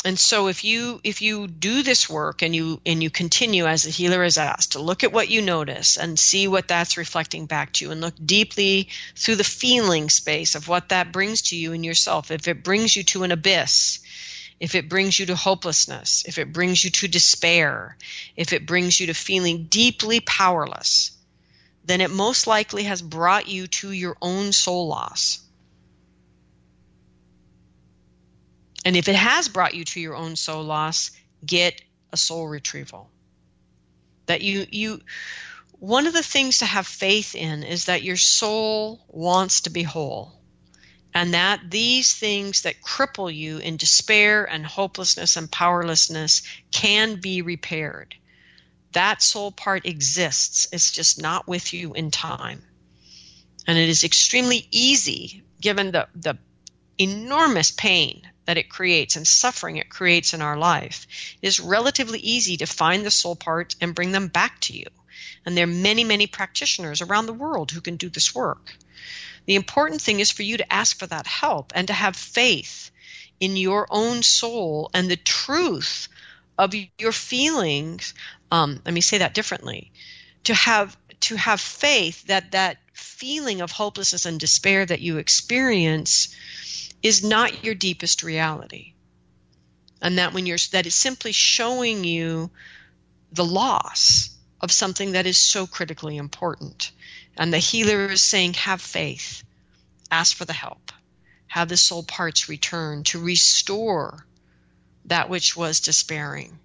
And so if you if you do this work and you and you continue as the healer is asked to look at what you notice and see what that's reflecting back to you and look deeply through the feeling space of what that brings to you in yourself if it brings you to an abyss if it brings you to hopelessness, if it brings you to despair, if it brings you to feeling deeply powerless, then it most likely has brought you to your own soul loss. And if it has brought you to your own soul loss, get a soul retrieval. That you you one of the things to have faith in is that your soul wants to be whole and that these things that cripple you in despair and hopelessness and powerlessness can be repaired. That soul part exists, it's just not with you in time. And it is extremely easy, given the, the enormous pain that it creates and suffering it creates in our life, it is relatively easy to find the soul parts and bring them back to you. And there are many, many practitioners around the world who can do this work. The important thing is for you to ask for that help and to have faith in your own soul and the truth of your feelings. Um, let me say that differently. To have to have faith that that feeling of hopelessness and despair that you experience is not your deepest reality, and that when you're that is simply showing you the loss of something that is so critically important. And the healer is saying, have faith, ask for the help, have the soul parts return to restore that which was despairing,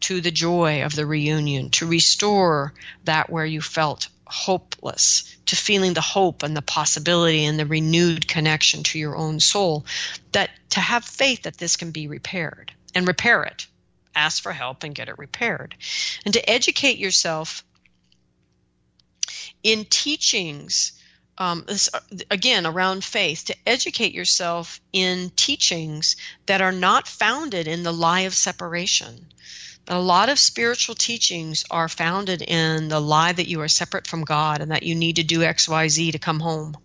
to the joy of the reunion, to restore that where you felt hopeless, to feeling the hope and the possibility and the renewed connection to your own soul, that to have faith that this can be repaired and repair it. Ask for help and get it repaired. And to educate yourself in teachings, um, this, uh, again, around faith, to educate yourself in teachings that are not founded in the lie of separation. A lot of spiritual teachings are founded in the lie that you are separate from God and that you need to do X, Y, Z to come home.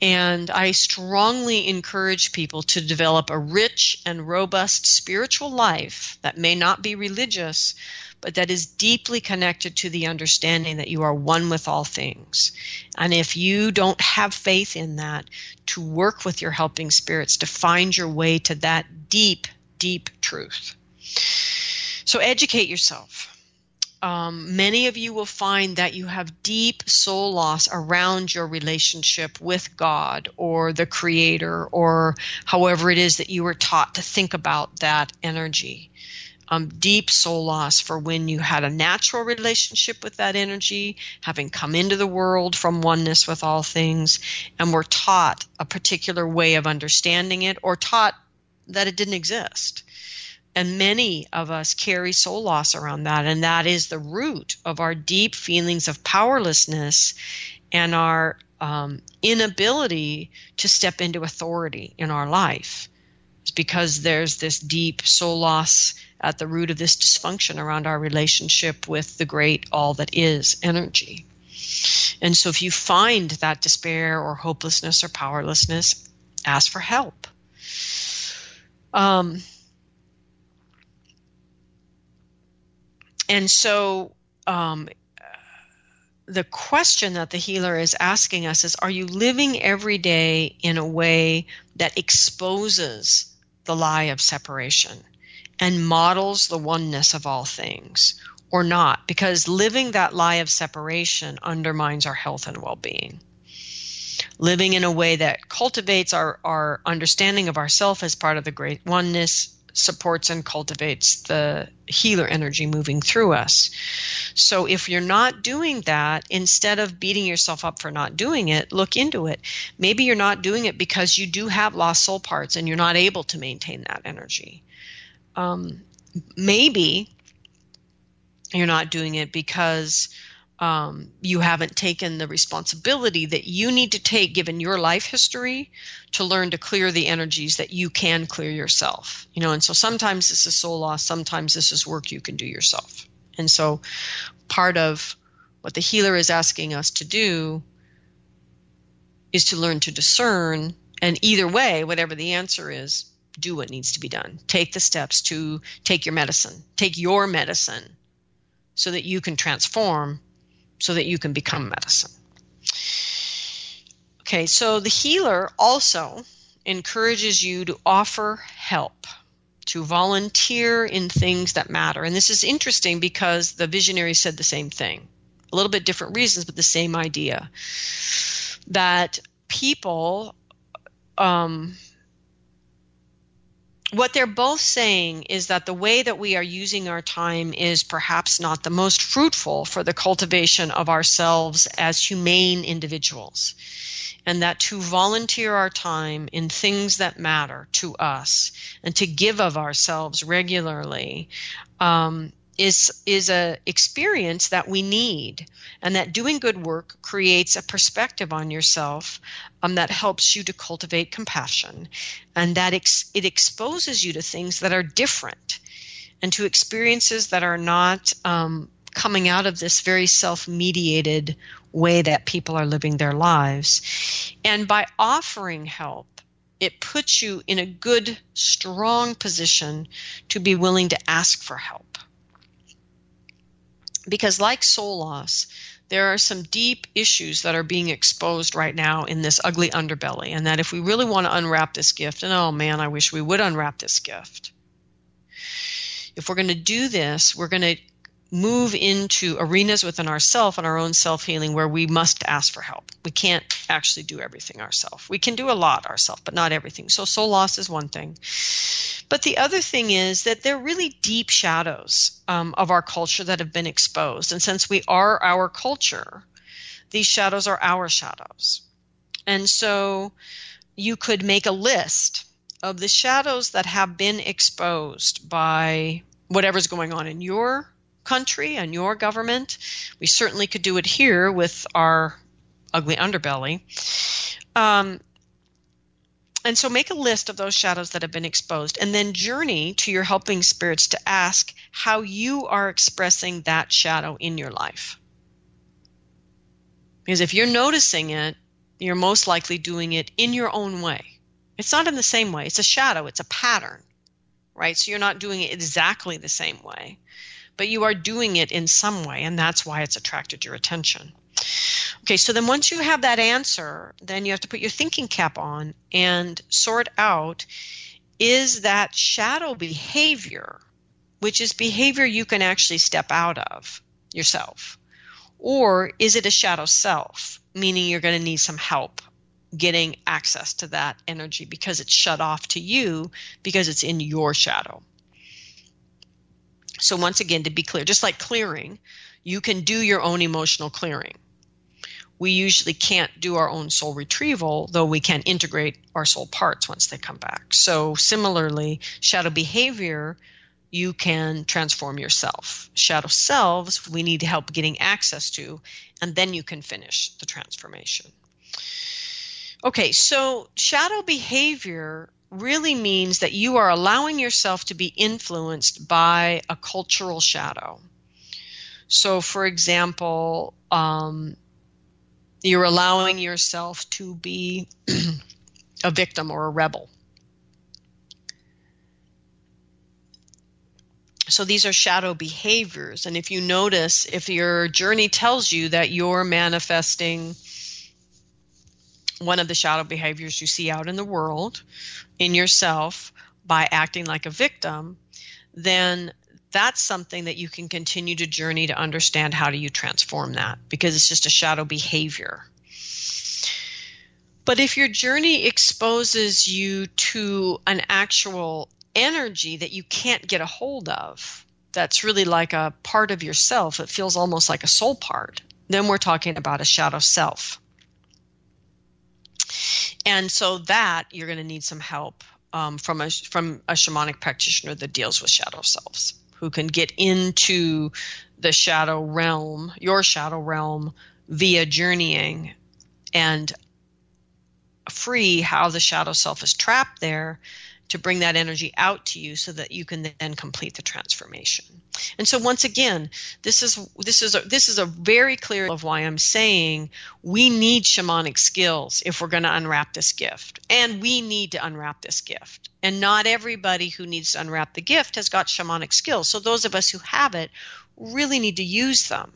And I strongly encourage people to develop a rich and robust spiritual life that may not be religious, but that is deeply connected to the understanding that you are one with all things. And if you don't have faith in that, to work with your helping spirits to find your way to that deep, deep truth. So educate yourself. Um, many of you will find that you have deep soul loss around your relationship with God or the Creator or however it is that you were taught to think about that energy um, deep soul loss for when you had a natural relationship with that energy, having come into the world from oneness with all things, and were taught a particular way of understanding it or taught that it didn't exist. And many of us carry soul loss around that, and that is the root of our deep feelings of powerlessness and our um, inability to step into authority in our life. It's because there's this deep soul loss at the root of this dysfunction around our relationship with the great all that is energy. And so if you find that despair or hopelessness or powerlessness, ask for help. Um, and so um, the question that the healer is asking us is Are you living every day in a way that exposes the lie of separation and models the oneness of all things? Or not, because living that lie of separation undermines our health and well being living in a way that cultivates our, our understanding of ourself as part of the great oneness supports and cultivates the healer energy moving through us. So if you're not doing that, instead of beating yourself up for not doing it, look into it. Maybe you're not doing it because you do have lost soul parts and you're not able to maintain that energy. Um, maybe you're not doing it because um, you haven't taken the responsibility that you need to take given your life history to learn to clear the energies that you can clear yourself. You know and so sometimes this is soul loss sometimes this is work you can do yourself. And so part of what the healer is asking us to do is to learn to discern and either way whatever the answer is do what needs to be done. Take the steps to take your medicine. Take your medicine so that you can transform so that you can become medicine. Okay, so the healer also encourages you to offer help, to volunteer in things that matter. And this is interesting because the visionary said the same thing. A little bit different reasons, but the same idea. That people um, what they're both saying is that the way that we are using our time is perhaps not the most fruitful for the cultivation of ourselves as humane individuals. And that to volunteer our time in things that matter to us and to give of ourselves regularly um, is is a experience that we need and that doing good work creates a perspective on yourself um, that helps you to cultivate compassion. And that ex- it exposes you to things that are different and to experiences that are not um, coming out of this very self-mediated way that people are living their lives. And by offering help it puts you in a good strong position to be willing to ask for help because like soul loss there are some deep issues that are being exposed right now in this ugly underbelly and that if we really want to unwrap this gift and oh man i wish we would unwrap this gift. If we're going to do this we're going to move into arenas within ourself and our own self healing where we must ask for help. We can't actually do everything ourselves. We can do a lot ourselves, but not everything. So soul loss is one thing. But the other thing is that there are really deep shadows um, of our culture that have been exposed. And since we are our culture, these shadows are our shadows. And so you could make a list of the shadows that have been exposed by whatever's going on in your country and your government. We certainly could do it here with our ugly underbelly. Um, and so make a list of those shadows that have been exposed and then journey to your helping spirits to ask how you are expressing that shadow in your life. Because if you're noticing it, you're most likely doing it in your own way. It's not in the same way, it's a shadow, it's a pattern, right? So you're not doing it exactly the same way but you are doing it in some way, and that's why it's attracted your attention. Okay, so then once you have that answer, then you have to put your thinking cap on and sort out is that shadow behavior, which is behavior you can actually step out of yourself, or is it a shadow self, meaning you're going to need some help getting access to that energy because it's shut off to you because it's in your shadow. So, once again, to be clear, just like clearing, you can do your own emotional clearing. We usually can't do our own soul retrieval, though we can integrate our soul parts once they come back. So, similarly, shadow behavior, you can transform yourself. Shadow selves, we need help getting access to, and then you can finish the transformation. Okay, so shadow behavior really means that you are allowing yourself to be influenced by a cultural shadow. So, for example, um, you're allowing yourself to be a victim or a rebel. So these are shadow behaviors. And if you notice, if your journey tells you that you're manifesting one of the shadow behaviors you see out in the world, in yourself, by acting like a victim, then that's something that you can continue to journey to understand how do you transform that because it's just a shadow behavior. But if your journey exposes you to an actual energy that you can't get a hold of, that's really like a part of yourself, it feels almost like a soul part, then we're talking about a shadow self. And so that you're going to need some help um, from a from a shamanic practitioner that deals with shadow selves, who can get into the shadow realm, your shadow realm, via journeying, and free how the shadow self is trapped there to bring that energy out to you so that you can then complete the transformation. And so once again, this is this is a, this is a very clear of why I'm saying we need shamanic skills if we're going to unwrap this gift. And we need to unwrap this gift. And not everybody who needs to unwrap the gift has got shamanic skills. So those of us who have it really need to use them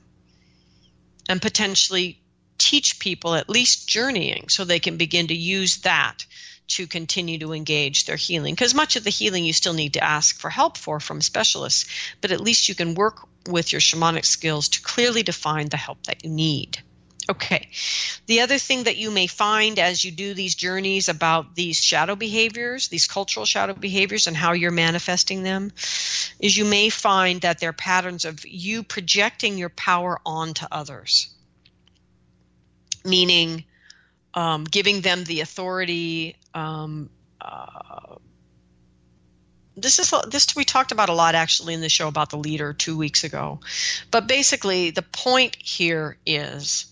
and potentially teach people at least journeying so they can begin to use that to continue to engage their healing. Because much of the healing you still need to ask for help for from specialists, but at least you can work with your shamanic skills to clearly define the help that you need. Okay. The other thing that you may find as you do these journeys about these shadow behaviors, these cultural shadow behaviors, and how you're manifesting them, is you may find that they're patterns of you projecting your power onto others. Meaning, um, giving them the authority. Um, uh, this is this we talked about a lot actually in the show about the leader two weeks ago, but basically the point here is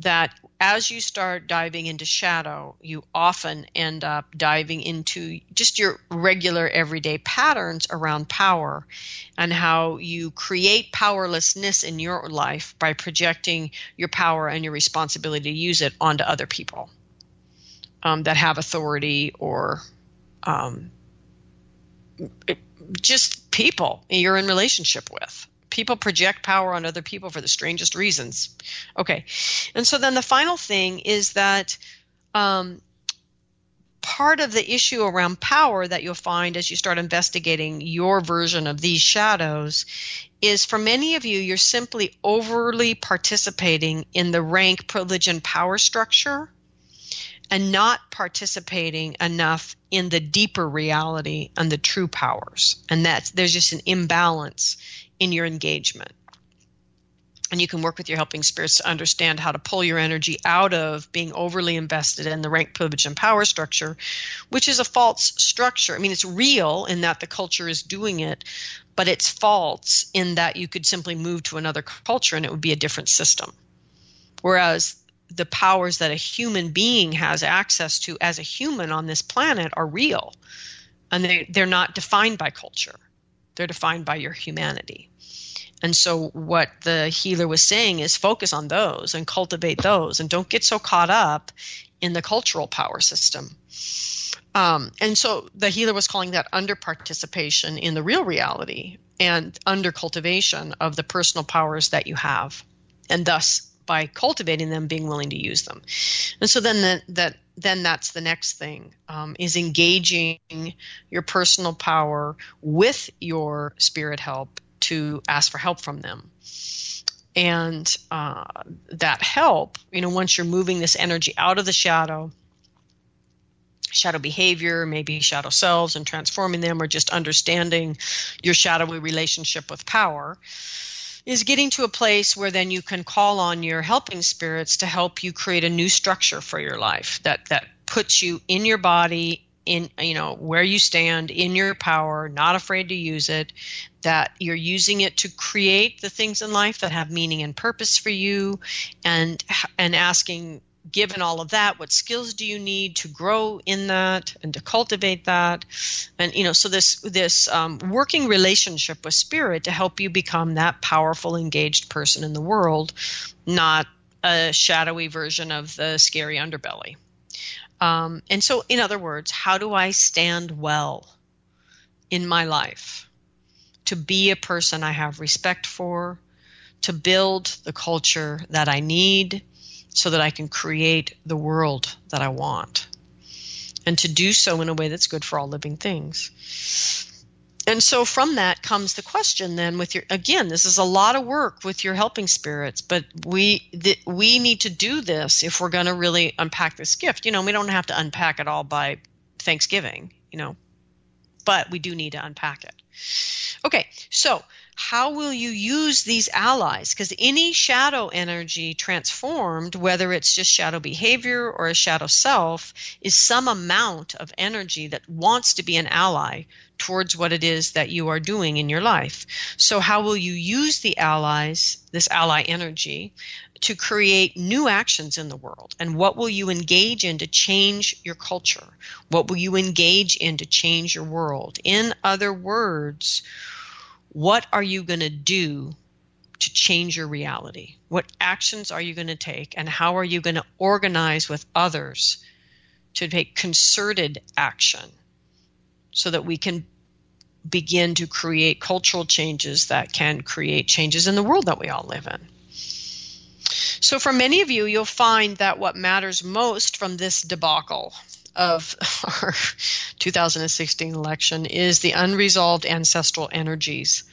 that as you start diving into shadow, you often end up diving into just your regular everyday patterns around power and how you create powerlessness in your life by projecting your power and your responsibility to use it onto other people um, that have authority or um, just people you're in relationship with people project power on other people for the strangest reasons. Okay. And so then the final thing is that um, part of the issue around power that you'll find as you start investigating your version of these shadows is for many of you, you're simply overly participating in the rank, privilege, and power structure and not participating enough in the deeper reality and the true powers. And that's there's just an imbalance in your engagement. And you can work with your helping spirits to understand how to pull your energy out of being overly invested in the rank, privilege, and power structure, which is a false structure. I mean, it's real in that the culture is doing it, but it's false in that you could simply move to another culture and it would be a different system. Whereas the powers that a human being has access to as a human on this planet are real and they, they're not defined by culture they're defined by your humanity. And so, what the healer was saying is focus on those and cultivate those, and don't get so caught up in the cultural power system. Um, and so, the healer was calling that under participation in the real reality and under cultivation of the personal powers that you have, and thus by cultivating them, being willing to use them. And so, then the, that then that's the next thing um, is engaging your personal power with your spirit help to ask for help from them and uh, that help you know once you're moving this energy out of the shadow shadow behavior maybe shadow selves and transforming them or just understanding your shadowy relationship with power is getting to a place where then you can call on your helping spirits to help you create a new structure for your life that that puts you in your body in you know where you stand in your power not afraid to use it that you're using it to create the things in life that have meaning and purpose for you and and asking given all of that what skills do you need to grow in that and to cultivate that? And you know so this this um, working relationship with spirit to help you become that powerful engaged person in the world not a shadowy version of the scary underbelly. Um, and so in other words how do i stand well in my life to be a person i have respect for to build the culture that i need so that I can create the world that I want. And to do so in a way that's good for all living things. And so from that comes the question then with your again this is a lot of work with your helping spirits but we th- we need to do this if we're going to really unpack this gift. You know, we don't have to unpack it all by Thanksgiving, you know. But we do need to unpack it. Okay, so how will you use these allies? Because any shadow energy transformed, whether it's just shadow behavior or a shadow self, is some amount of energy that wants to be an ally towards what it is that you are doing in your life. So, how will you use the allies, this ally energy, to create new actions in the world? And what will you engage in to change your culture? What will you engage in to change your world? In other words, what are you going to do to change your reality? What actions are you going to take? And how are you going to organize with others to take concerted action so that we can begin to create cultural changes that can create changes in the world that we all live in? So, for many of you, you'll find that what matters most from this debacle of our 2016 election is the unresolved ancestral energies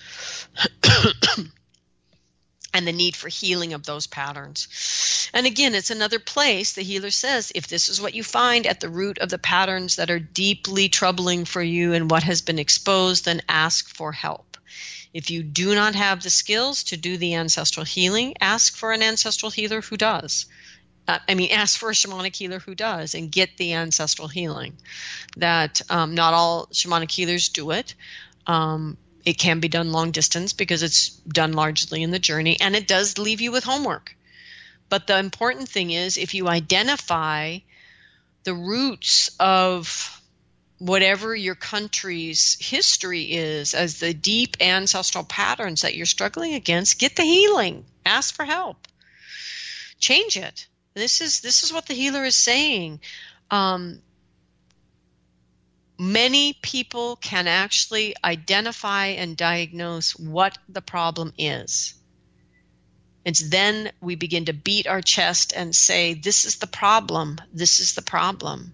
and the need for healing of those patterns. And again, it's another place the healer says if this is what you find at the root of the patterns that are deeply troubling for you and what has been exposed, then ask for help. If you do not have the skills to do the ancestral healing, ask for an ancestral healer who does uh, I mean, ask for a shamanic healer who does and get the ancestral healing. That um, not all shamanic healers do it. Um, it can be done long distance because it's done largely in the journey, and it does leave you with homework. But the important thing is if you identify the roots of whatever your country's history is as the deep ancestral patterns that you're struggling against, get the healing. Ask for help. Change it this is this is what the healer is saying. Um, many people can actually identify and diagnose what the problem is. It's then we begin to beat our chest and say, This is the problem, this is the problem,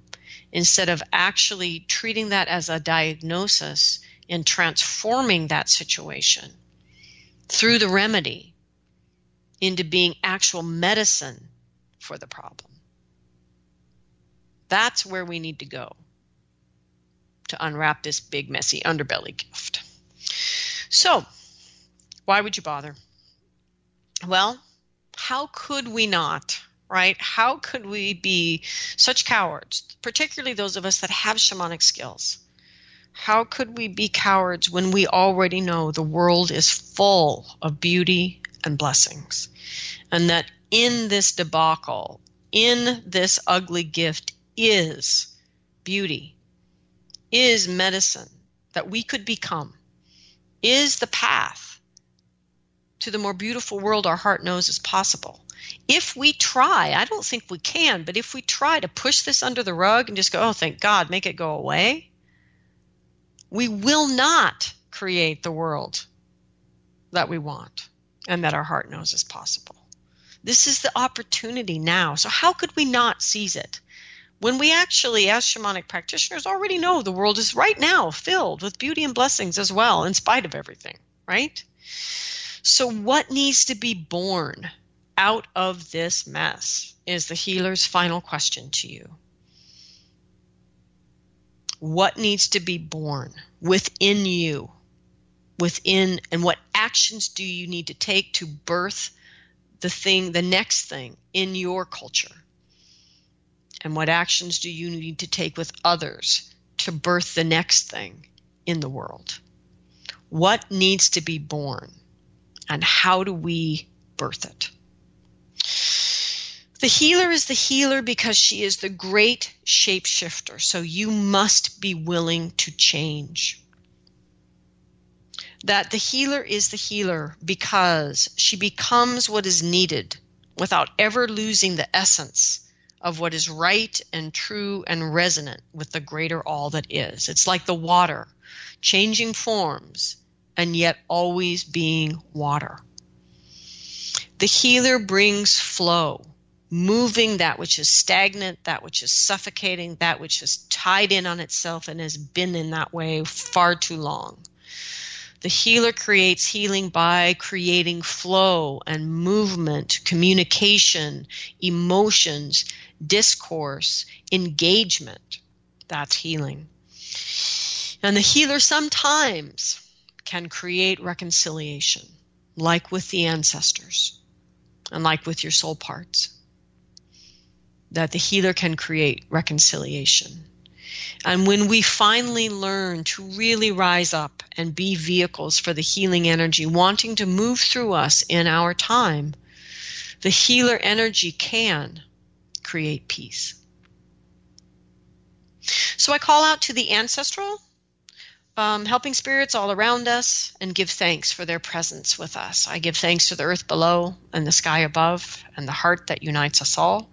instead of actually treating that as a diagnosis and transforming that situation through the remedy into being actual medicine for the problem. That's where we need to go to unwrap this big, messy underbelly gift. So, why would you bother? Well, how could we not, right? How could we be such cowards, particularly those of us that have shamanic skills? How could we be cowards when we already know the world is full of beauty and blessings? And that in this debacle, in this ugly gift, is beauty, is medicine that we could become, is the path to the more beautiful world our heart knows is possible. If we try, I don't think we can, but if we try to push this under the rug and just go, oh, thank God, make it go away, we will not create the world that we want and that our heart knows is possible. This is the opportunity now. So, how could we not seize it? When we actually, as shamanic practitioners, already know the world is right now filled with beauty and blessings as well, in spite of everything, right? So, what needs to be born out of this mess is the healer's final question to you. What needs to be born within you? Within, and what actions do you need to take to birth the thing, the next thing in your culture? And what actions do you need to take with others to birth the next thing in the world? What needs to be born? And how do we birth it? The healer is the healer because she is the great shapeshifter. So you must be willing to change. That the healer is the healer because she becomes what is needed without ever losing the essence of what is right and true and resonant with the greater all that is. It's like the water, changing forms and yet always being water. The healer brings flow, moving that which is stagnant, that which is suffocating, that which is tied in on itself and has been in that way far too long. The healer creates healing by creating flow and movement, communication, emotions, discourse, engagement. That's healing. And the healer sometimes can create reconciliation, like with the ancestors and like with your soul parts, that the healer can create reconciliation. And when we finally learn to really rise up and be vehicles for the healing energy wanting to move through us in our time, the healer energy can create peace. So I call out to the ancestral um, helping spirits all around us and give thanks for their presence with us. I give thanks to the earth below and the sky above and the heart that unites us all.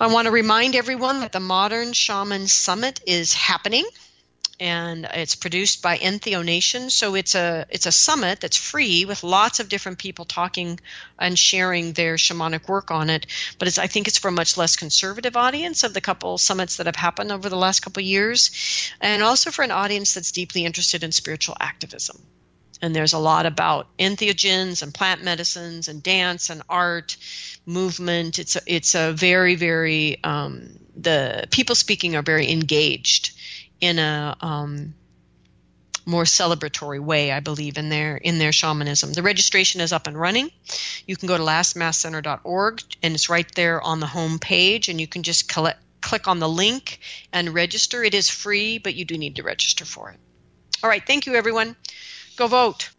I want to remind everyone that the Modern Shaman Summit is happening and it's produced by Entheo Nation. So it's a it's a summit that's free with lots of different people talking and sharing their shamanic work on it. But I think it's for a much less conservative audience of the couple summits that have happened over the last couple years, and also for an audience that's deeply interested in spiritual activism. And there's a lot about entheogens and plant medicines and dance and art movement. It's a, it's a very very um, the people speaking are very engaged in a um, more celebratory way, I believe, in their in their shamanism. The registration is up and running. You can go to lastmaskcenter.org, and it's right there on the home page, and you can just collect, click on the link and register. It is free, but you do need to register for it. All right, thank you, everyone. Go vote.